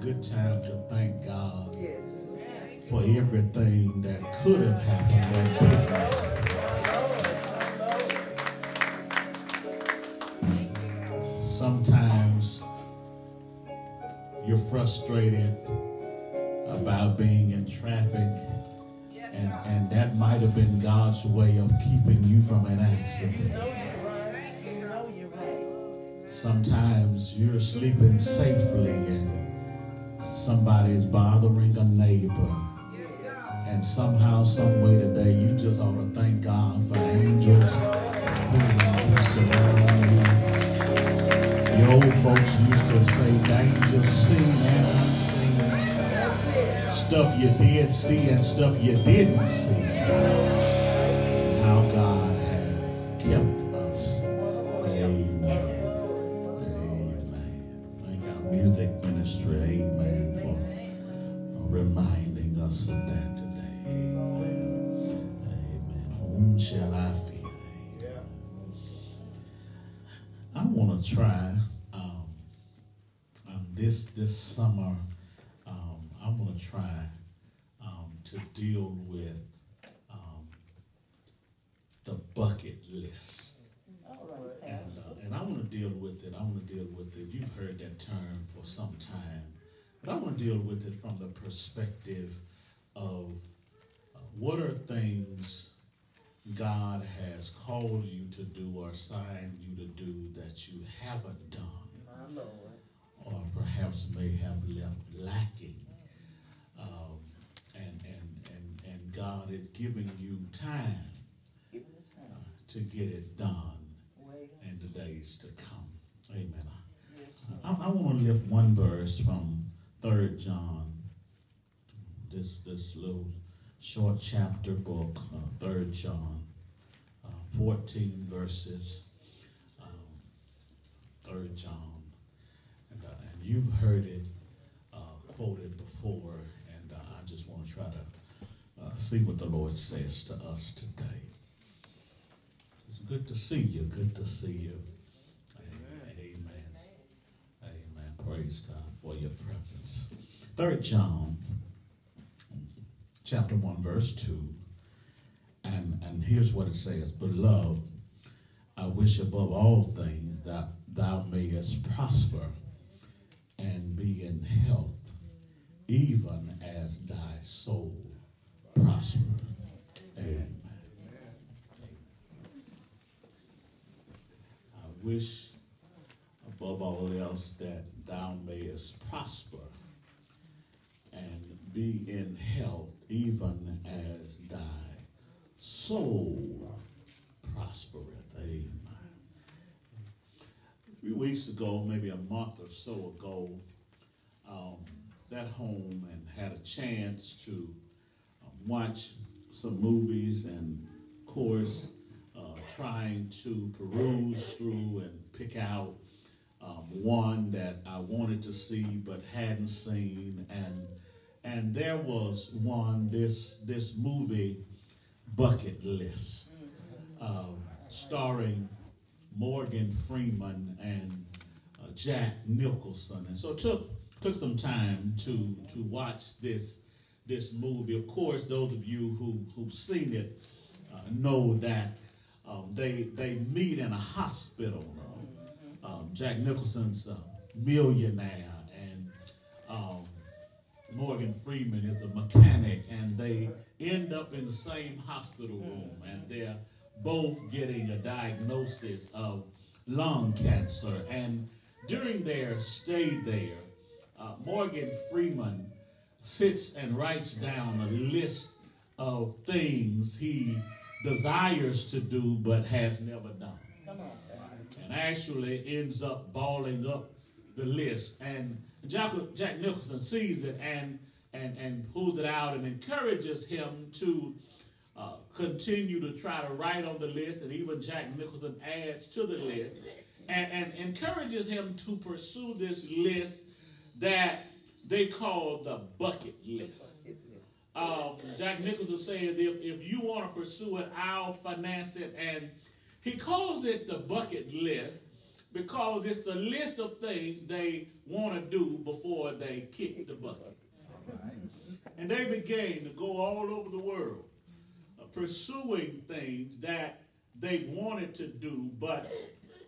good time to thank God for everything that could have happened did not. Sometimes you're frustrated about being in traffic, and, and that might have been God's way of keeping you from an accident. Sometimes you're sleeping safely and somebody's bothering a neighbor. And somehow, some way today, you just ought to thank God for angels. The old folks used to say, danger seen and unseen. Stuff you did see and stuff you didn't see. How God ministry, amen, for reminding us of that today. Amen. Amen. Whom shall I fear? I want to try um, um, this this summer. Um, I want to try um, to deal with um, the bucket list. And, uh, and I want to deal with it. I want to deal with it. You've heard that term for some time. But I want to deal with it from the perspective of uh, what are things God has called you to do or assigned you to do that you haven't done or perhaps may have left lacking. Um, and, and, and, and God is giving you time uh, to get it done days to come. Amen. I, I want to lift one verse from Third John, this this little short chapter book, uh, Third John, uh, 14 verses, um, Third John, and, uh, and you've heard it uh, quoted before, and uh, I just want to try to uh, see what the Lord says to us today. Good to see you. Good to see you. Amen. Amen. Amen. Praise God for your presence. Third John, chapter one, verse two, and and here's what it says: Beloved, I wish above all things that thou mayest prosper and be in health, even as thy soul prosper. Amen. I wish above all else that thou mayest prosper and be in health, even as thy soul prospereth. Amen. A few weeks ago, maybe a month or so ago, um, at home and had a chance to um, watch some movies and, of course, trying to peruse through and pick out um, one that I wanted to see but hadn't seen, and and there was one this this movie bucket list, uh, starring Morgan Freeman and uh, Jack Nicholson, and so it took took some time to to watch this this movie. Of course, those of you who who've seen it uh, know that um, they they meet in a hospital. Um, Jack Nicholson's a millionaire, and um, Morgan Freeman is a mechanic, and they end up in the same hospital room, and they're both getting a diagnosis of lung cancer. And during their stay there, uh, Morgan Freeman sits and writes down a list of things he desires to do but has never done. And actually ends up balling up the list. And Jack, Jack Nicholson sees it and, and, and pulls it out and encourages him to uh, continue to try to write on the list. And even Jack Nicholson adds to the list and, and encourages him to pursue this list that they call the bucket list. Um, Jack Nicholson says if, if you want to pursue it, I'll finance it. And he calls it the bucket list because it's a list of things they want to do before they kick the bucket. And they began to go all over the world uh, pursuing things that they've wanted to do, but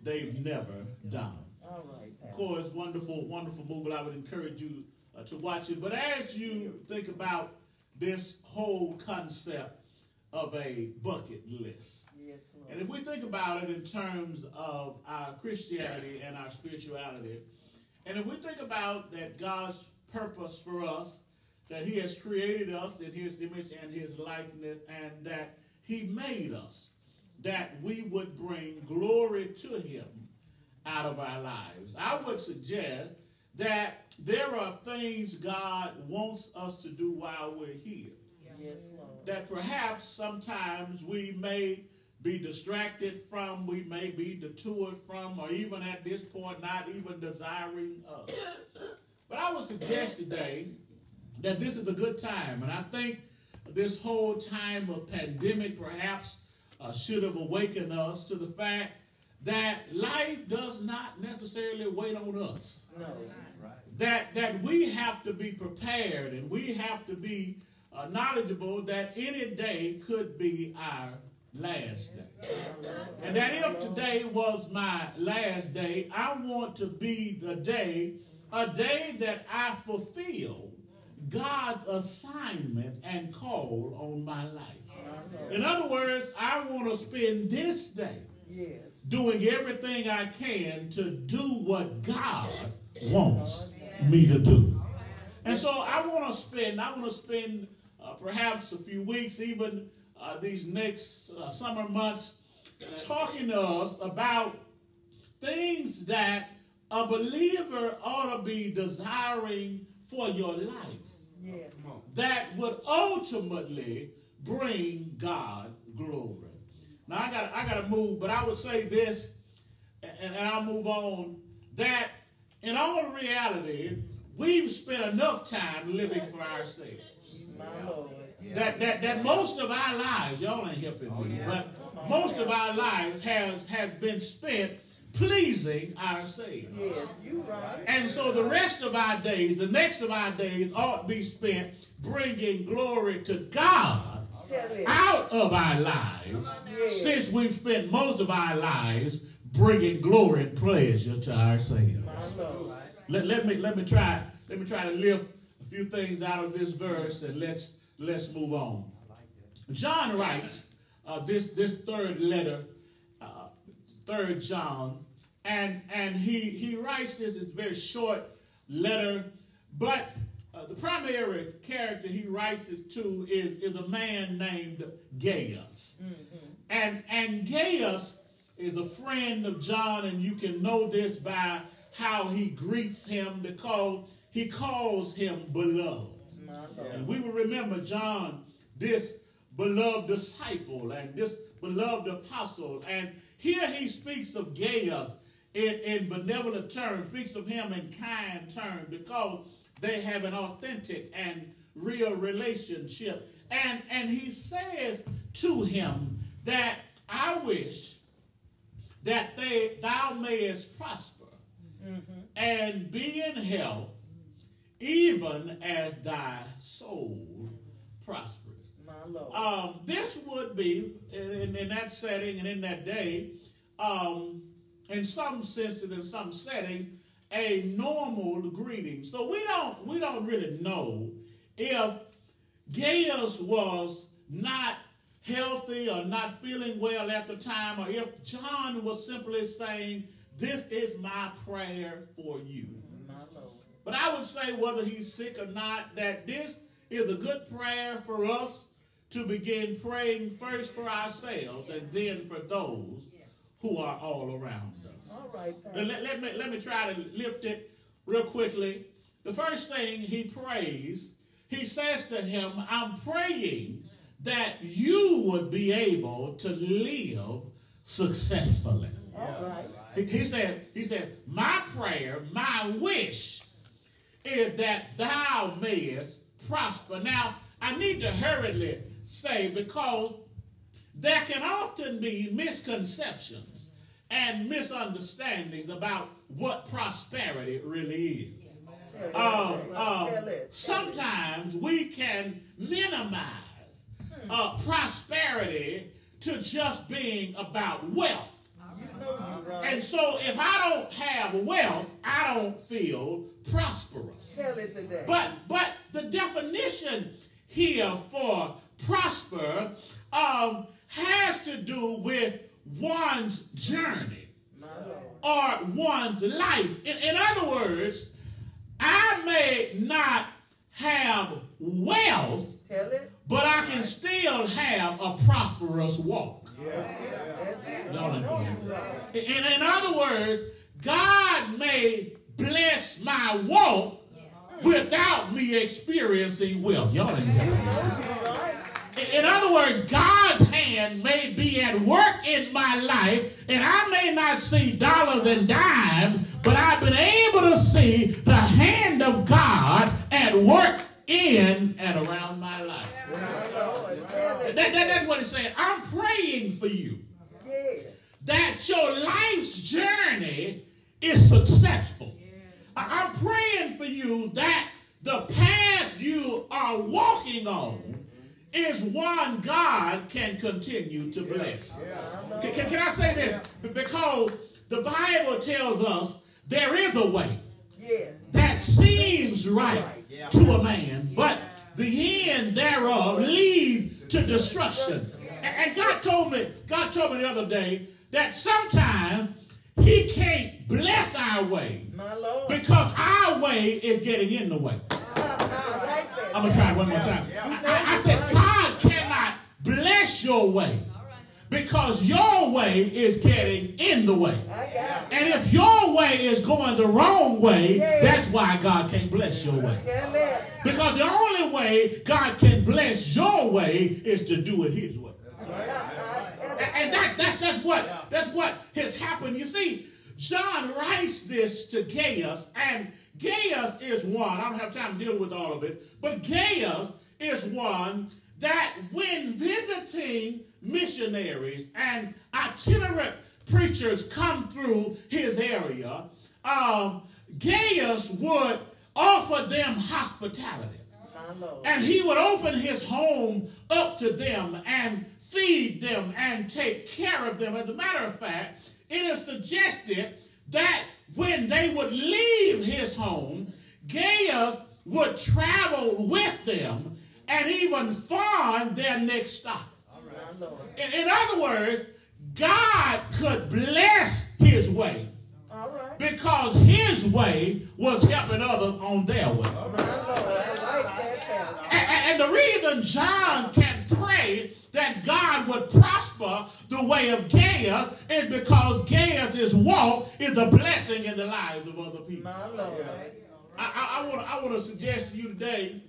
they've never done. Of course, wonderful, wonderful movie. I would encourage you uh, to watch it. But as you think about this whole concept of a bucket list, Yes, and if we think about it in terms of our Christianity and our spirituality, and if we think about that God's purpose for us, that He has created us in His image and His likeness, and that He made us, that we would bring glory to Him out of our lives. I would suggest that there are things God wants us to do while we're here Yes, Lord. that perhaps sometimes we may be distracted from, we may be detoured from, or even at this point not even desiring of. But I would suggest today that this is a good time, and I think this whole time of pandemic perhaps uh, should have awakened us to the fact that life does not necessarily wait on us No. that that we have to be prepared and we have to be uh, knowledgeable that any day could be our last day. And that if today was my last day, I want to be the day, a day that I fulfill God's assignment and call on my life. In other words, I want to spend this day Yes. Doing everything I can to do what God wants me to do. And so I want to spend, I want to spend uh, perhaps a few weeks, even uh, these next uh, summer months, talking to us about things that a believer ought to be desiring for your life Yes. that would ultimately bring God glory. Now I got I got to move, but I would say this, and, and I'll move on. That in all reality, we've spent enough time living for ourselves. Lord. That that that most of our lives, y'all ain't helping me, oh, but most of our lives has has been spent pleasing ourselves. Yes, you right. And so the rest of our days, the next of our days, ought to be spent bringing glory to God. Out of our lives, since we've spent most of our lives bringing glory and pleasure to ourselves. Let, let me let me try let me try to lift a few things out of this verse and let's let's move on. John writes uh, this this third letter, uh, third John, and and he he writes this it's very short letter, but uh, the primary character he writes to is is a man named Gaius, and and Gaius is a friend of John, and you can know this by how he greets him because he calls him beloved. And we will remember John, this beloved disciple and this beloved apostle. And here he speaks of Gaius in, in benevolent terms, speaks of him in kind terms because they have an authentic and real relationship. And, and he says to him that I wish that they, thou mayest prosper and be in health even as thy soul prospers. My Lord. Um, this would be, in, in, in that setting and in that day, um, in some senses, in some settings, a normal greeting. So we don't we don't really know if Gaius was not healthy or not feeling well at the time, or if John was simply saying, "This is my prayer for you." But I would say, whether he's sick or not, that this is a good prayer for us to begin praying first for ourselves and then for those who are all around. All right, Let, let- me, let me try to lift it real quickly. The first thing he prays, he says to him, I'm praying that you would be able to live successfully. All right. He, he said, he said, my prayer, my wish is that thou mayest prosper. Now, I need to hurriedly say because there can often be misconceptions and misunderstandings about what prosperity really is. Um, um, sometimes we can minimize uh, prosperity to just being about wealth. You know you right. And so if I don't have wealth, I don't feel prosperous. Tell it today. But but the definition here for prosper um, has to do with one's journey or one's life. In, in other words, I may not have wealth, but I can still have a prosperous walk. Y'all ain't You know for you right. In, in other words, God may bless my walk without me experiencing wealth. Y'all ain't got it. You right. In other words, God's may be at work in my life, and I may not see dollars and dimes, but I've been able to see the hand of God at work in and around my life. That, that- that's what it's saying. I'm praying for you that your life's journey is successful. I'm praying for you that the path you are walking on is one God can continue to bless. Can, can- can I say this? Because the Bible tells us there is a way Yeah. that seems right to a man, but the end thereof leads to destruction. And, God told me, God told me the other day that sometimes He can't bless our way My Lord. because our way is getting in the way. Like that. I'm gonna try it one more time. I, I- said bless your way because your way is getting in the way. I got it. And if your way is going the wrong way, that's why God can't bless your way. Because the only way God can bless your way is to do it His way. And, and that, that that's what that's what has happened. You see, John writes this to Gaius, and Gaius is one. I don't have time to deal with all of it, but Gaius is one that when visiting missionaries and itinerant preachers come through his area, um, Gaius would offer them hospitality. And he would open his home up to them and feed them and take care of them. As a matter of fact, it is suggested that when they would leave his home, Gaius would travel with them and even find their next stop. In, in other words, God could bless his way All right. because his way was helping others on their way. My Lord. I like that. And, and- the reason John can pray that God would prosper the way of Gaius is because Gaius' walk is a blessing in the lives of other people. I, I, I want to suggest to you today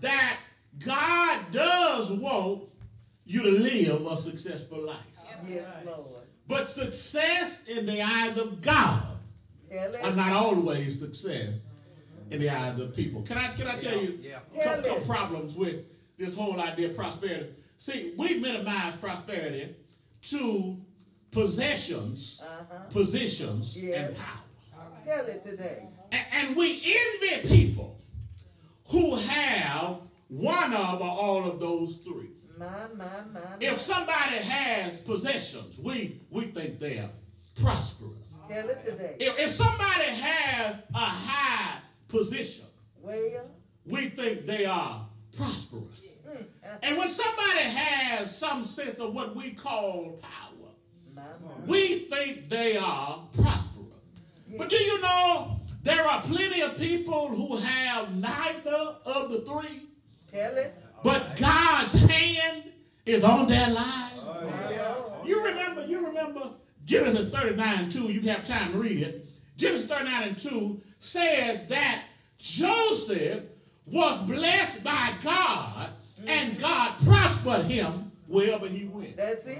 that God does want you to live a successful life. Yes, Lord. But success in the eyes of God Tell are not always success in the eyes of people. Can I can I tell you a couple, couple problems with this whole idea of prosperity? See, we minimize prosperity to possessions, Uh-huh. positions, Yes. and power. Tell it today. And, and we envy people who have one of or all of those three. My, my, my. If somebody has possessions, we, we think they're prosperous. Tell it today. If, if somebody has a high position, Well, we think they are prosperous. mm, And when somebody has some sense of what we call power, we think they are prosperous. But do you know there are plenty of people who have neither of the three, Tell it. but God's hand is on their lives? You remember, you remember Genesis 39 and 2, you have time to read it. Genesis 39 and 2 says that Joseph was blessed by God and God prospered him wherever he went. That's it.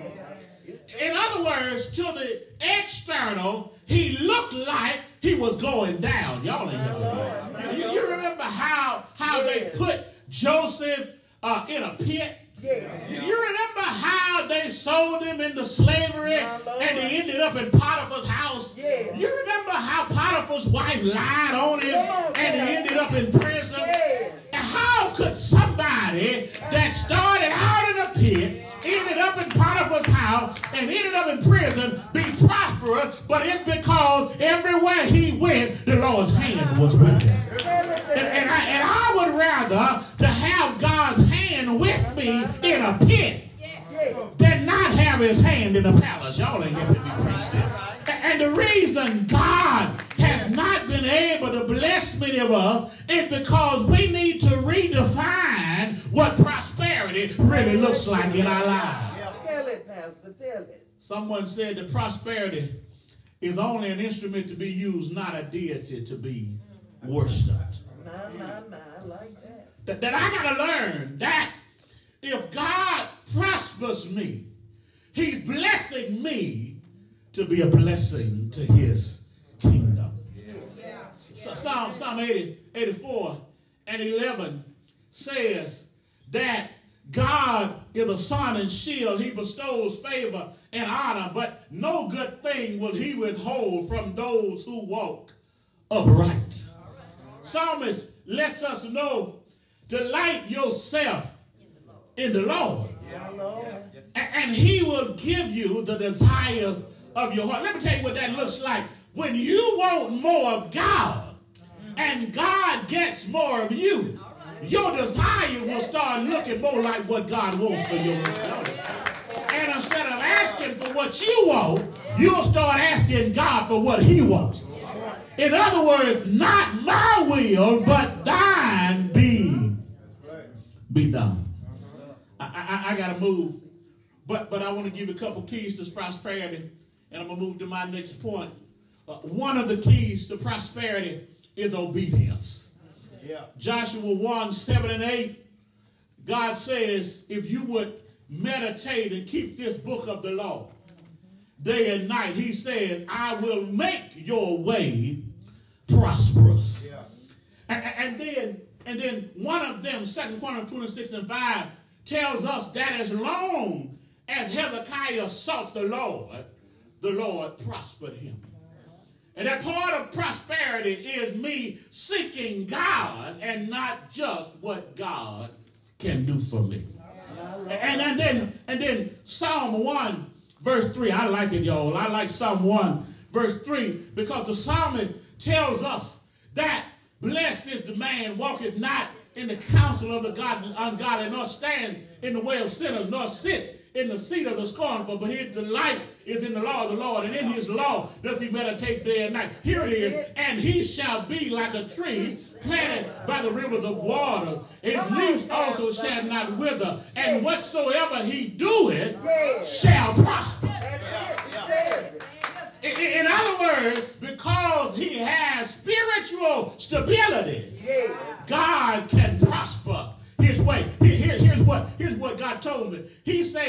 In other words, to the external, he looked like he was going down. Y'all ain't. You, you- you remember how, how they put Joseph uh, in a pit Yeah. You remember how they sold him into slavery and he ended up in Potiphar's house? Yeah. You remember how Potiphar's wife lied on him on, and he ended up in prison? And how could somebody that started out in a pit, ended up in Potiphar's house, and ended up in prison be prosperous, but it's because everywhere he went, the Lord's hand was with him. And, and I, and I would rather to have God's hand with me in a pit than not have his hand in a palace. Y'all ain't helping me preach this. And the reason God has not been able to bless many of us is because we need to redefine what prosperity really looks like in our lives. Tell it, Pastor. Tell it. Someone said that prosperity is only an instrument to be used, not a deity to be worshipped. My, my, my. Like that. that, that I got to learn that if God prospers me, He's blessing me to be a blessing to His kingdom. S- Psalm, Psalm 80, 84 and 11 says that God is a sun and shield. He bestows favor and honor, but no good thing will He withhold from those who walk upright. Psalmist lets us know delight yourself in the Lord, My Lord. a- and He will give you the desires of your heart. Let me tell you what that looks like. When you want more of God and God gets more of you, your desire will start looking more like what God wants for you. And instead of asking for what you want, you'll start asking God for what He wants. In other words, not my will, but thine be be done. I, I, I got to move, but but I want to give you a couple keys to prosperity, and I'm gonna move to my next point. Uh, one of the keys to prosperity is obedience. Yeah. Joshua 1 7 and 8, God says, if you would meditate and keep this book of the law day and night, He says, I will make your way prosperous. Yeah. And, and then, and then one of them, Second Chronicles 26 and 5, tells us that as long as Hezekiah sought the Lord, the Lord prospered him. And that part of prosperity is me seeking God and not just what God can do for me. And, and then and then Psalm 1, verse 3. I like it, y'all. I like Psalm 1, verse 3, because the psalmist tells us that blessed is the man walketh not in the counsel of the God, ungodly, nor stand in the way of sinners, nor sit in the seat of the scornful, but his delight is in the law of the Lord, and in his law does he meditate day and night. Here it is, and he shall be like a tree planted by the rivers of water. His leaves also shall not wither, and whatsoever he doeth shall prosper. That's it. He says it. In, in other words, because he has spiritual stability, God can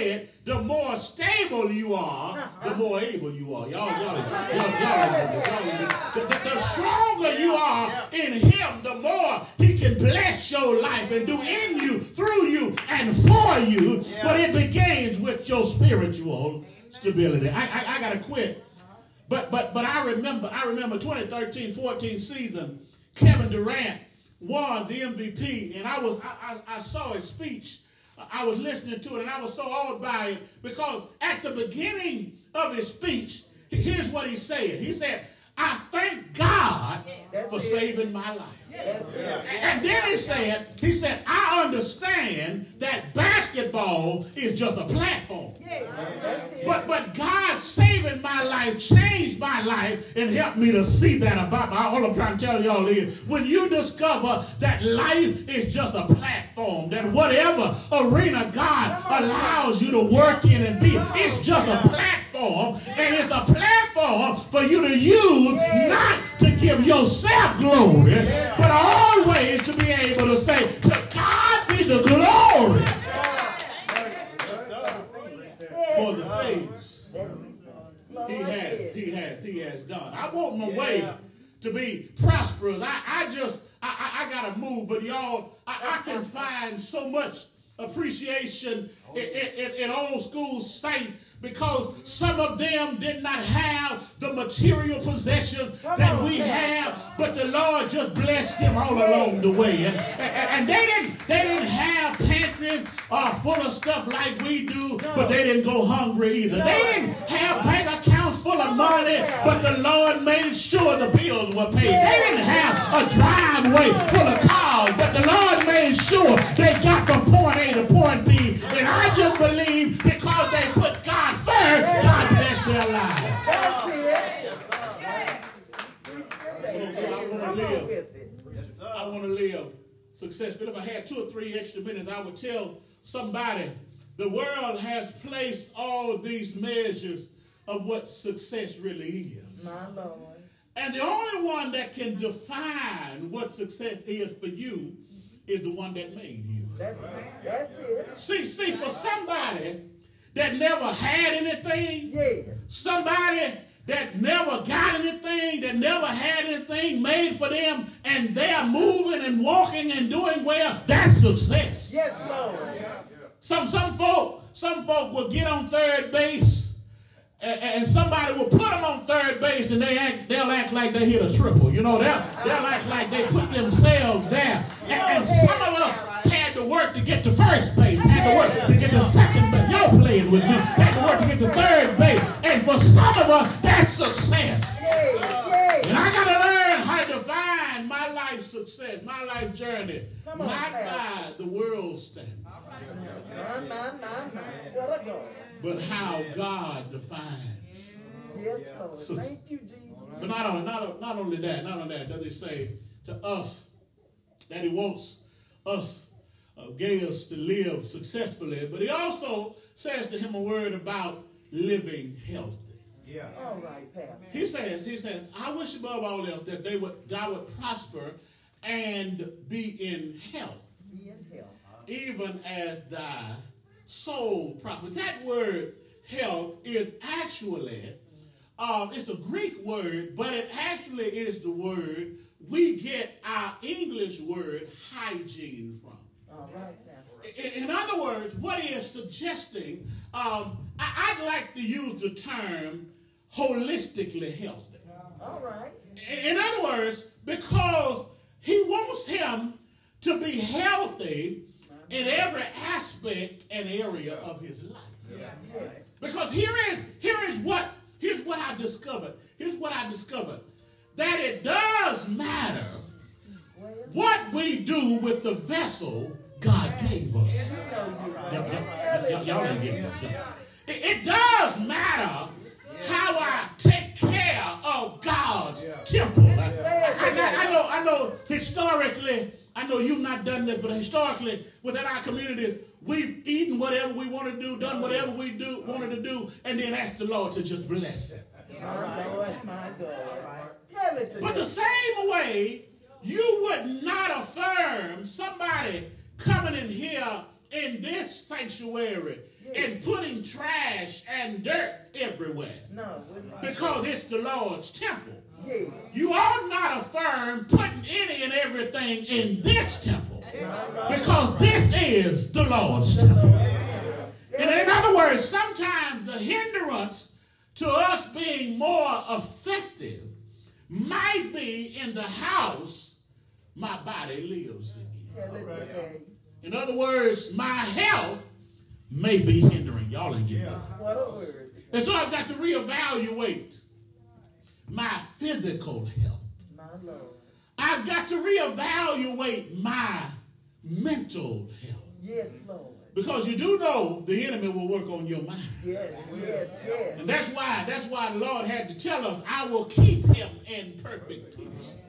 said, the more stable you are, the more able you are. Y'all, y'all, y'all, y'all, ain't with this. Y'all ain't with this. the, the, the stronger you are in him, the more he can bless your life and do in you, through you, and for you. But it begins with your spiritual stability. I, I, I gotta quit. But but but I remember I remember 2013-14 season, Kevin Durant won the MVP, and I was I, I, I saw his speech. I was listening to it, and I was so awed by it because at the beginning of his speech, here's what he said. He said, "I thank God for saving my life." And then he said, he said, I understand that basketball is just a platform. Yeah. That's it. But but God saving my life changed my life and helped me to see that about my all I'm trying to tell y'all is when you discover that life is just a platform, that whatever arena God allows you to work in and be, it's just a platform, and it's a platform for you to use not to give yourself glory, but always to be able to say, to God be the glory for the things he has, he has, he has done. I want my way to be prosperous. I, I just, I, I, I gotta move, but y'all, I, I can find so much appreciation in, in, in old school saints because some of them did not have the material possessions that we have, but the Lord just blessed them all along the way. And, and, and they didn't they didn't have pantries uh, full of stuff like we do, but they didn't go hungry either. They didn't have bank accounts full of money, but the Lord made sure the bills were paid. They didn't have a driveway full of cars, but the Lord made sure they got from point A to point B. And I just believe because they put God first, God blessed their lives. That's it. Preach So- so I live. on with it. I want to live successful. If I had two or three extra minutes, I would tell somebody the world has placed all these measures of what success really is. My Lord. And the only one that can define what success is for you is the one that made you. That's, that's it. See, see, for somebody that never had anything, Yeah. somebody that never got anything, that never had anything made for them, and they're moving and walking and doing well, that's success. Yes, Lord. Some some folk, some folk will get on third base, and, and somebody will put them on third base, and they act, they'll act like they hit a triple. You know, they'll, they'll act like they put themselves there. And, and some of us had to work to get to first base, had to work to get to second base. Y'all playing with me. Had to work to get to third base. And for some of us, that's success. And. I gotta learn how to define my life success, my life journey, not by the world standard. My, my, my, my. What a God. but how God defines. Yes, Lord. So- Thank you, Jesus. But not only, not, not only that, not only that, does he say to us that he wants us, uh, Gaius, to live successfully, but he also says to him a word about living healthy. Yeah. All right, Pastor. He says, he says, I wish above all else that they would, thou would prosper and be in health, Be in health. Even as thy soul prosper. That word health is actually, um, it's a Greek word, but it actually is the word we get our English word hygiene from. All right, In, in other words, what he is suggesting, um, I, I'd like to use the term holistically healthy. All right. In other words, because he wants him to be healthy in every aspect and area of his life. Yes. Because here is here is what here's what I discovered. Here's what I discovered. That it does matter what we do with the vessel God gave us. you know you're right. Y'all, y'all- it, ain't getting this. y'all. It, it does matter how I take care of God's temple. I, I- I- I know, I know historically, I know you've not done this, but historically, within our communities, we've eaten whatever we want to do, done whatever we do wanted to do, and then asked the Lord to just bless it. My Lord, my God. Tell But the same way, you would not affirm somebody coming in here in this sanctuary and putting trash and dirt everywhere No, because it's the Lord's temple. You ought not affirm putting any and everything in this temple because this is the Lord's temple. And in other words, sometimes the hindrance to us being more effective might be in the house my body lives in. Tell it today. In other words, my health may be hindering. Y'all ain't getting this. What a word. And so I've got to reevaluate my physical health. My Lord. I've got to reevaluate my mental health. Yes, Lord. Because you do know the enemy will work on your mind. Yes, yes, yes. And that's why, that's why the Lord had to tell us, I will keep him in perfect peace.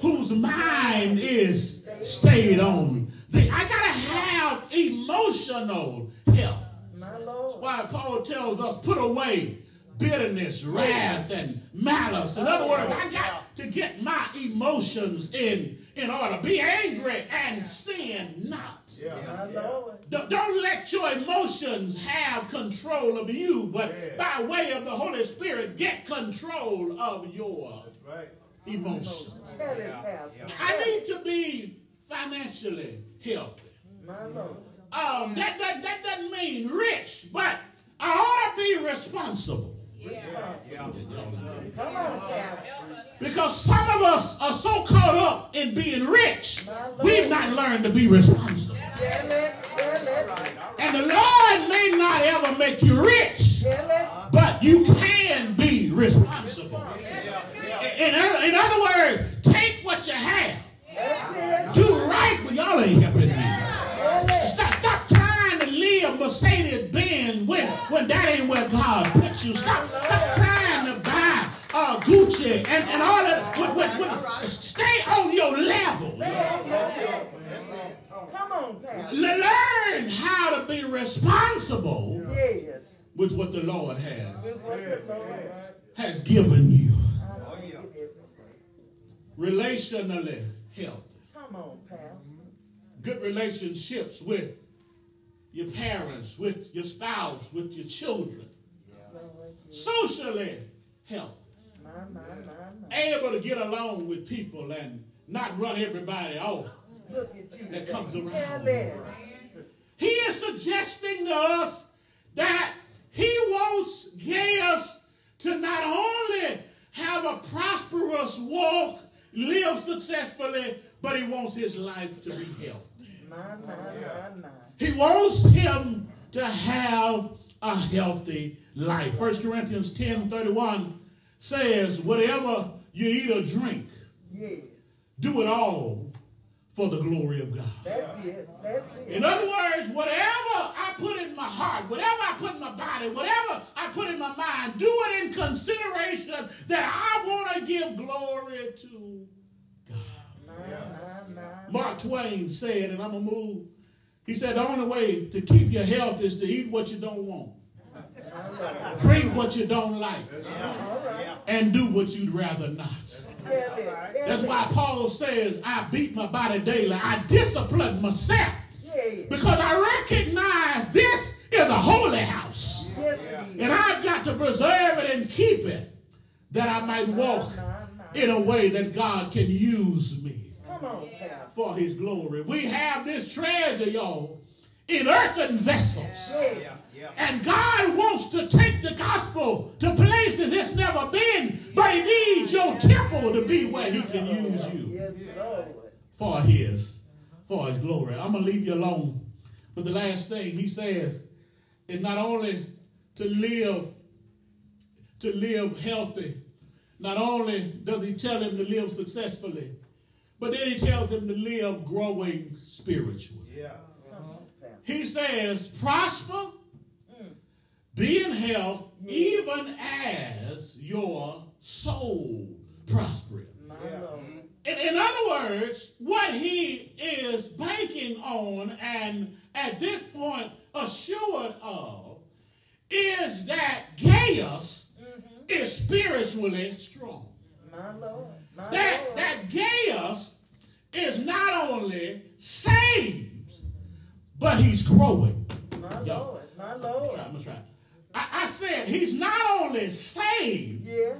Whose mind is stayed on. I gotta have emotional health. My Lord. Why Paul tells us, put away bitterness, wrath, and malice. In other words, I got to get my emotions in, in order. Be angry and sin not. My Lord. Don't don't let your emotions have control of you, but by way of the Holy Spirit, get control of your emotions. Tell it, Pastor. I need to be financially healthy. My Lord. um, that, that, that doesn't mean rich, but I ought to be responsible. Because some of us are so caught up in being rich, we've not learned to be responsible. And the Lord may not ever make you rich, but you can be responsible. In, in other words, take what you have, do right. Well, y'all ain't helping me. Stop, stop trying to live Mercedes Benz when, when that ain't where God put you. Stop, stop trying to buy uh, Gucci and, and all that. With, with, with, stay on your level. Come on, Pastor. Learn how to be responsible with what the Lord has With what the Lord has given you. I don't get everything. Relationally healthy. Come on, Pastor. Good relationships with your parents, with your spouse, with your children. Socially healthy. Able to get along with people and not run everybody off. That comes around. He is suggesting to us that he wants Gaius to not only have a prosperous walk, live successfully, but he wants his life to be healthy. My, my, my, my. He wants him to have a healthy life. 1 Corinthians 10 31 says, Whatever you eat or drink, Yes. do it all for the glory of God. That's it. That's it. In other words, whatever I put in my heart, whatever I put in my body, whatever I put in my mind, do it in consideration that I want to give glory to God. My, my, my. Mark Twain said, and I'm going to move, he said, the only way to keep your health is to eat what you don't want, drink what you don't like, and do what you'd rather not. That's why Paul says, I beat my body daily. I discipline myself because I recognize this is a holy house. And I've got to preserve it and keep it that I might walk in a way that God can use me. For his glory. We have this treasure, y'all, in earthen vessels. Yes. And God wants to take the gospel to places it's never been, but he needs your temple to be where he can use you for his for his glory. I'm gonna leave you alone. But the last thing he says is not only to live to live healthy, not only does he tell him to live successfully, but then he tells him to live growing spiritually. On, Pastor. Uh-huh. He says, prosper, be in health, even as your soul prospereth. In, in other words, what he is banking on and at this point assured of is that Gaius mm-hmm. is spiritually strong. My Lord. My That, Lord. that Gaius is not only saved, but he's growing. My Yo. Lord. My Lord. I'm gonna try. I, I said he's not only saved, Yes.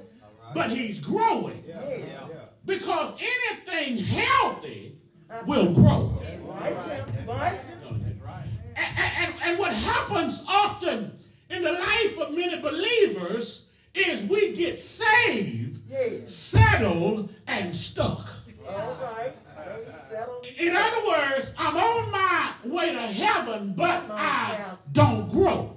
but he's growing. Yes. Because anything healthy will grow. Right, Right. And, and, and what happens often in the life of many believers is we get saved, Yes. settled, and stuck. Right. In other words, I'm on my way to heaven, but I don't grow.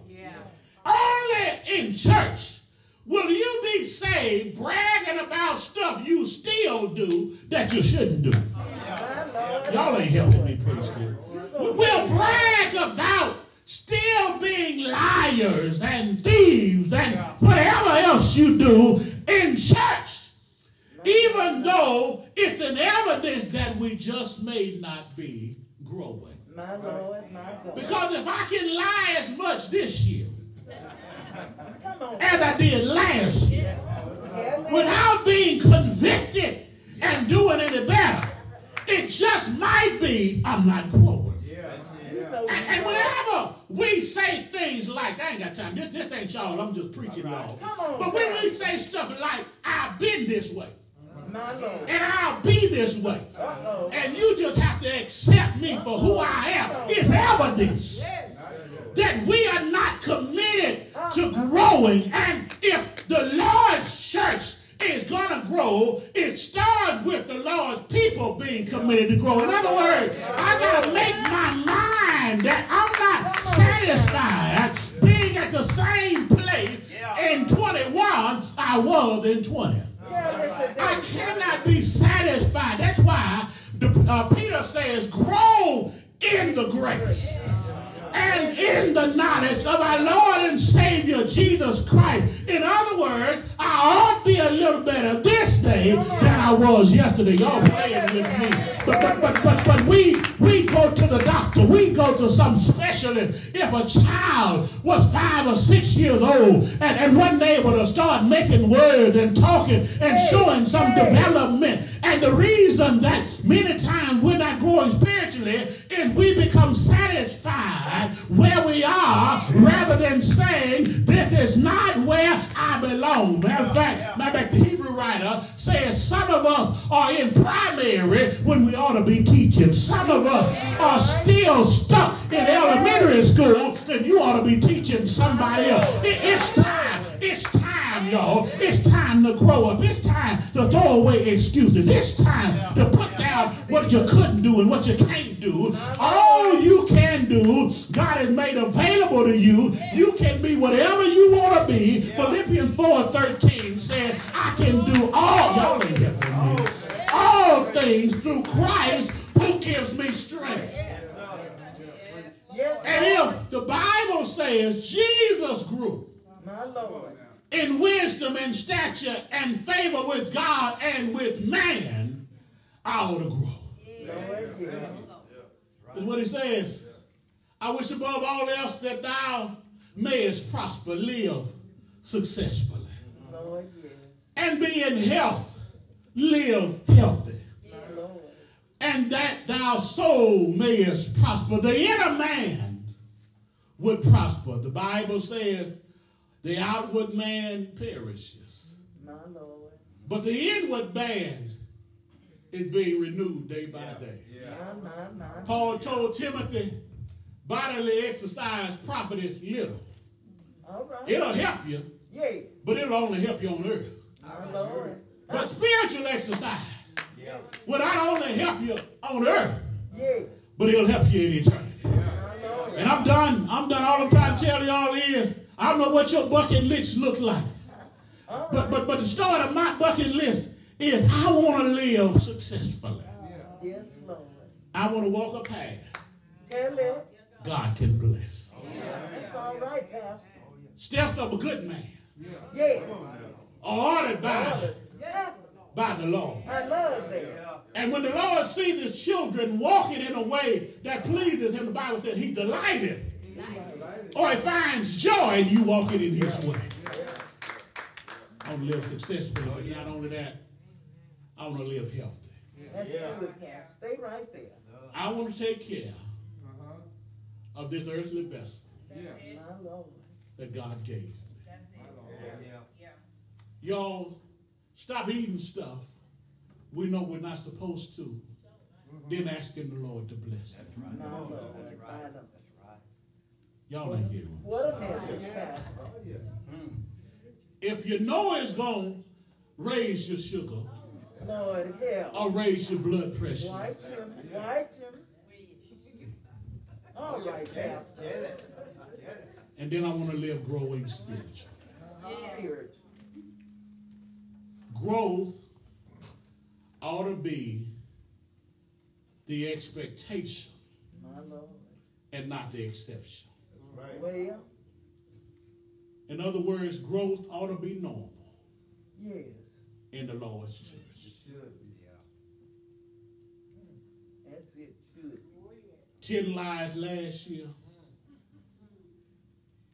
Only in church will you be saved bragging about stuff you still do that you shouldn't do. Y'all ain't helping me preach this. We'll brag about still being liars and thieves and whatever else you do in church, even though it's an evidence that we just may not be growing. My Lord. My God. Because if I can lie as much this year as I did last year without being convicted and doing any better, it just might be I'm not growing. You know And, and whenever we say things like, I ain't got time, this, this ain't y'all, I'm just preaching y'all. Come on, But when we say stuff like, I've been this way, and I'll be this way, Uh-oh. and you just have to accept me for who I am, it's evidence that we are not committed uh-huh. to growing. And if the Lord's church is going to grow, it starts with the Lord's people being committed to grow. In other words, I got to make my mind that I'm not satisfied being at the same place in 21 I was in 20. I cannot be satisfied. That's why the, uh, Peter says, grow in the grace and in the knowledge of our Lord and Savior Jesus Christ. In other words, I ought to be a little better this day than I was yesterday. Y'all playing with me. But, but, but, but, but we, we go to the doctor. We go to some specialist. If a child was five or six years old and, and wasn't able to start making words and talking and showing some development, and the reason that many times we're growing spiritually is we become satisfied where we are rather than saying, This is not where I belong. Matter of fact, matter of fact, the Hebrew writer says some of us are in primary when we ought to be teaching. Some of us are still stuck in elementary school and you ought to be teaching somebody else. It's time. It's time, y'all. It's time to grow up. It's time to throw away excuses. It's time to put down what you couldn't do and what you can't do. All you can do, God has made available to you. You can be whatever you want to be. Philippians 4 13 said, I can do all. Y'all ain't helping me. All things through Christ who gives me strength. And if the Bible says Jesus grew My Lord. In wisdom and stature and favor with God and with man, I ought to grow. Is what he says. I wish above all else that thou mayest prosper, live successfully, and be in health, live healthy, and that thou soul mayest prosper. The inner man would prosper. The Bible says the outward man perishes. My Lord. But the inward man is being renewed day by day. My, my, my. Paul told Timothy, bodily exercise profiteth little. All right. It'll help you, Yay. but it'll only help you on earth. My Lord. But spiritual exercise will not only help you on earth, Yay. but it'll help you in eternity. My Lord. And I'm done. I'm done. All I'm trying to tell y'all is, I don't know what your bucket list look like. But, but, but the start of my bucket list is I want to live successfully. Yes, Lord. I want to walk a path. God can bless. That's all right, Pastor. Steps of a good man Yes. are ordered by, Yeah. by the Lord. I love that. And when the Lord sees his children walking in a way that pleases him, the Bible says he delighteth. Or he finds joy in you walking in his way. I want to live successfully, but not only that, I want to live healthy. That's good, Stay right there. I want to take care uh-huh. of this earthly vessel My Lord. that God gave me. Y'all, stop eating stuff we know we're not supposed to, mm-hmm. then asking the Lord to bless it. My Lord. I don't- Y'all ain't hearing me. What a message, Pastor. If you know it's going to raise your sugar Lord, help. or raise your blood pressure, White him. White him. All right, Pastor. and then I want to live growing spiritually. Spirit. Growth ought to be the expectation My Lord. and not the exception. Well, In other words, growth ought to be normal yes. in the Lord's church. It should, yeah. That's it. Should. Ten lies last year.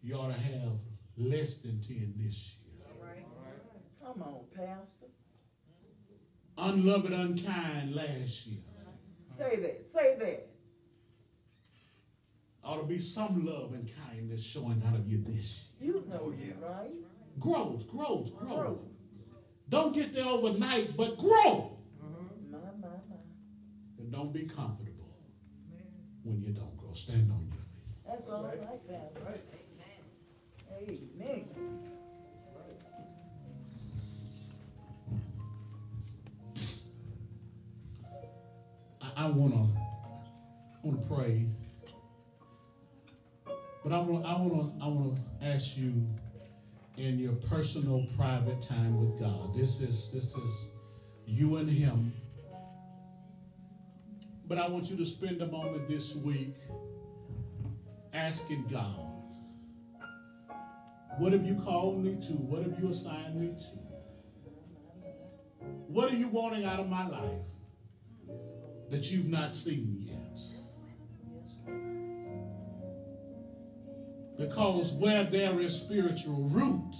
You ought to have less than ten this year. Come on, Pastor. Unloved, unkind last year. Say that. Say that. Ought to be some love and kindness showing out of you this year. You know you right. Growth, growth, growth. Don't get there overnight, but grow. Mm-hmm. My, my, my. And don't be comfortable. when you don't grow. Stand on your feet. That's all right, Pastor. Amen. I, I wanna I wanna pray. But I want I wanna I wanna ask you in your personal private time with God. This is this is you and him. But I want you to spend a moment this week asking God, what have you called me to? What have you assigned me to? What are you wanting out of my life that you've not seen yet? Because where there is spiritual root,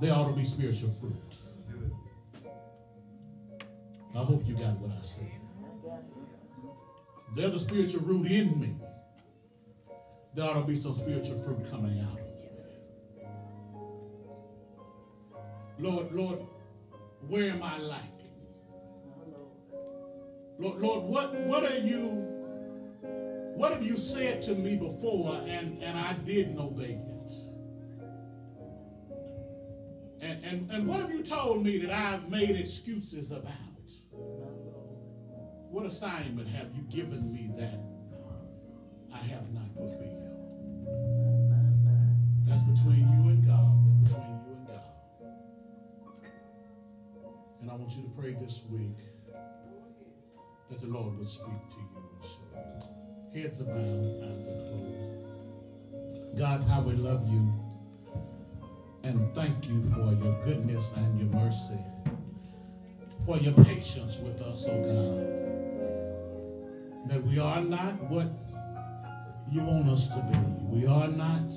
there ought to be spiritual fruit. I hope you got what I said. There's a spiritual root in me. There ought to be some spiritual fruit coming out of me. Lord, Lord, where am I lacking? Lord, Lord, what, what are you, what have you said to me before and, and I didn't obey it? And, and, and what have you told me that I've made excuses about? What assignment have you given me that I have not fulfilled? That's between you and God. That's between you and God. And I want you to pray this week that the Lord would speak to you. Heads are bowed, eyes are closed. God, how we love you. And thank you for your goodness and your mercy. For your patience with us, oh God that we are not what you want us to be. We are not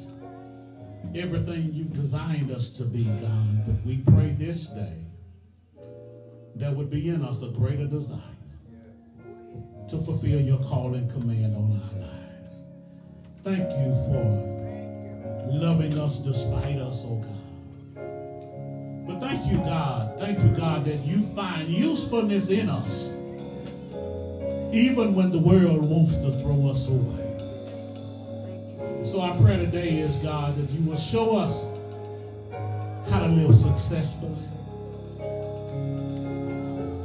everything you designed us to be, God. But we pray this day there would be in us a greater desire to fulfill your call and command on our lives. Thank you for loving us despite us, oh God. But thank you, God. Thank you, God, that you find usefulness in us even when the world wants to throw us away. So our prayer today is, God, that you will show us how to live successfully.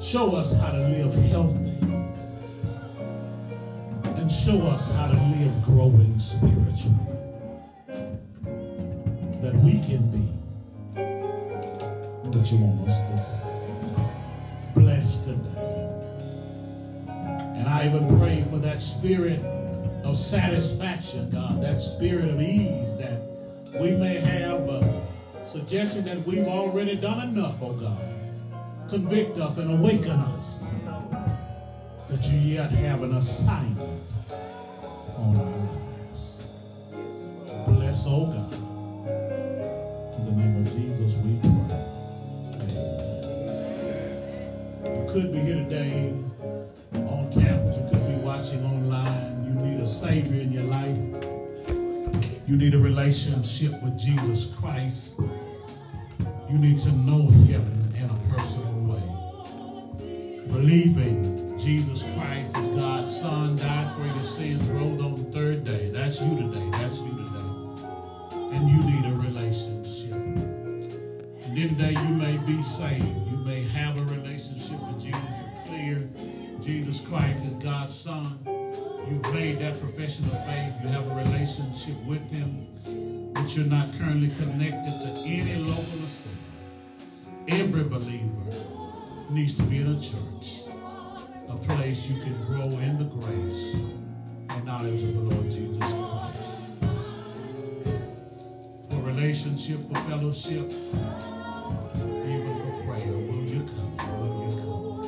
Show us how to live healthy. Show us how to live growing spiritually. That we can be what you want us to be. Blessed today. And I even pray for that spirit of satisfaction, God, that spirit of ease that we may have a suggestion that we've already done enough, oh God. Convict us and awaken us that you yet have an assignment on our lives. Bless, oh God. In the name of Jesus, we pray. Amen. You could be here today on campus. You could be watching online. You need a Savior in your life. You need a relationship with Jesus Christ. You need to know Him in a personal way. Believing Jesus Christ is God's Son, died for your sins, rose on the third day. That's you today. That's you today. And you need a relationship. And then today you may be saved. You may have a relationship with Jesus. You're clear Jesus Christ is God's Son. You've made that profession of faith. You have a relationship with Him, but you're not currently connected to any local assembly. Every believer needs to be in a church, a place you can grow in the grace and knowledge of the Lord Jesus Christ. For relationship, for fellowship, even for prayer, will you come? Will you come?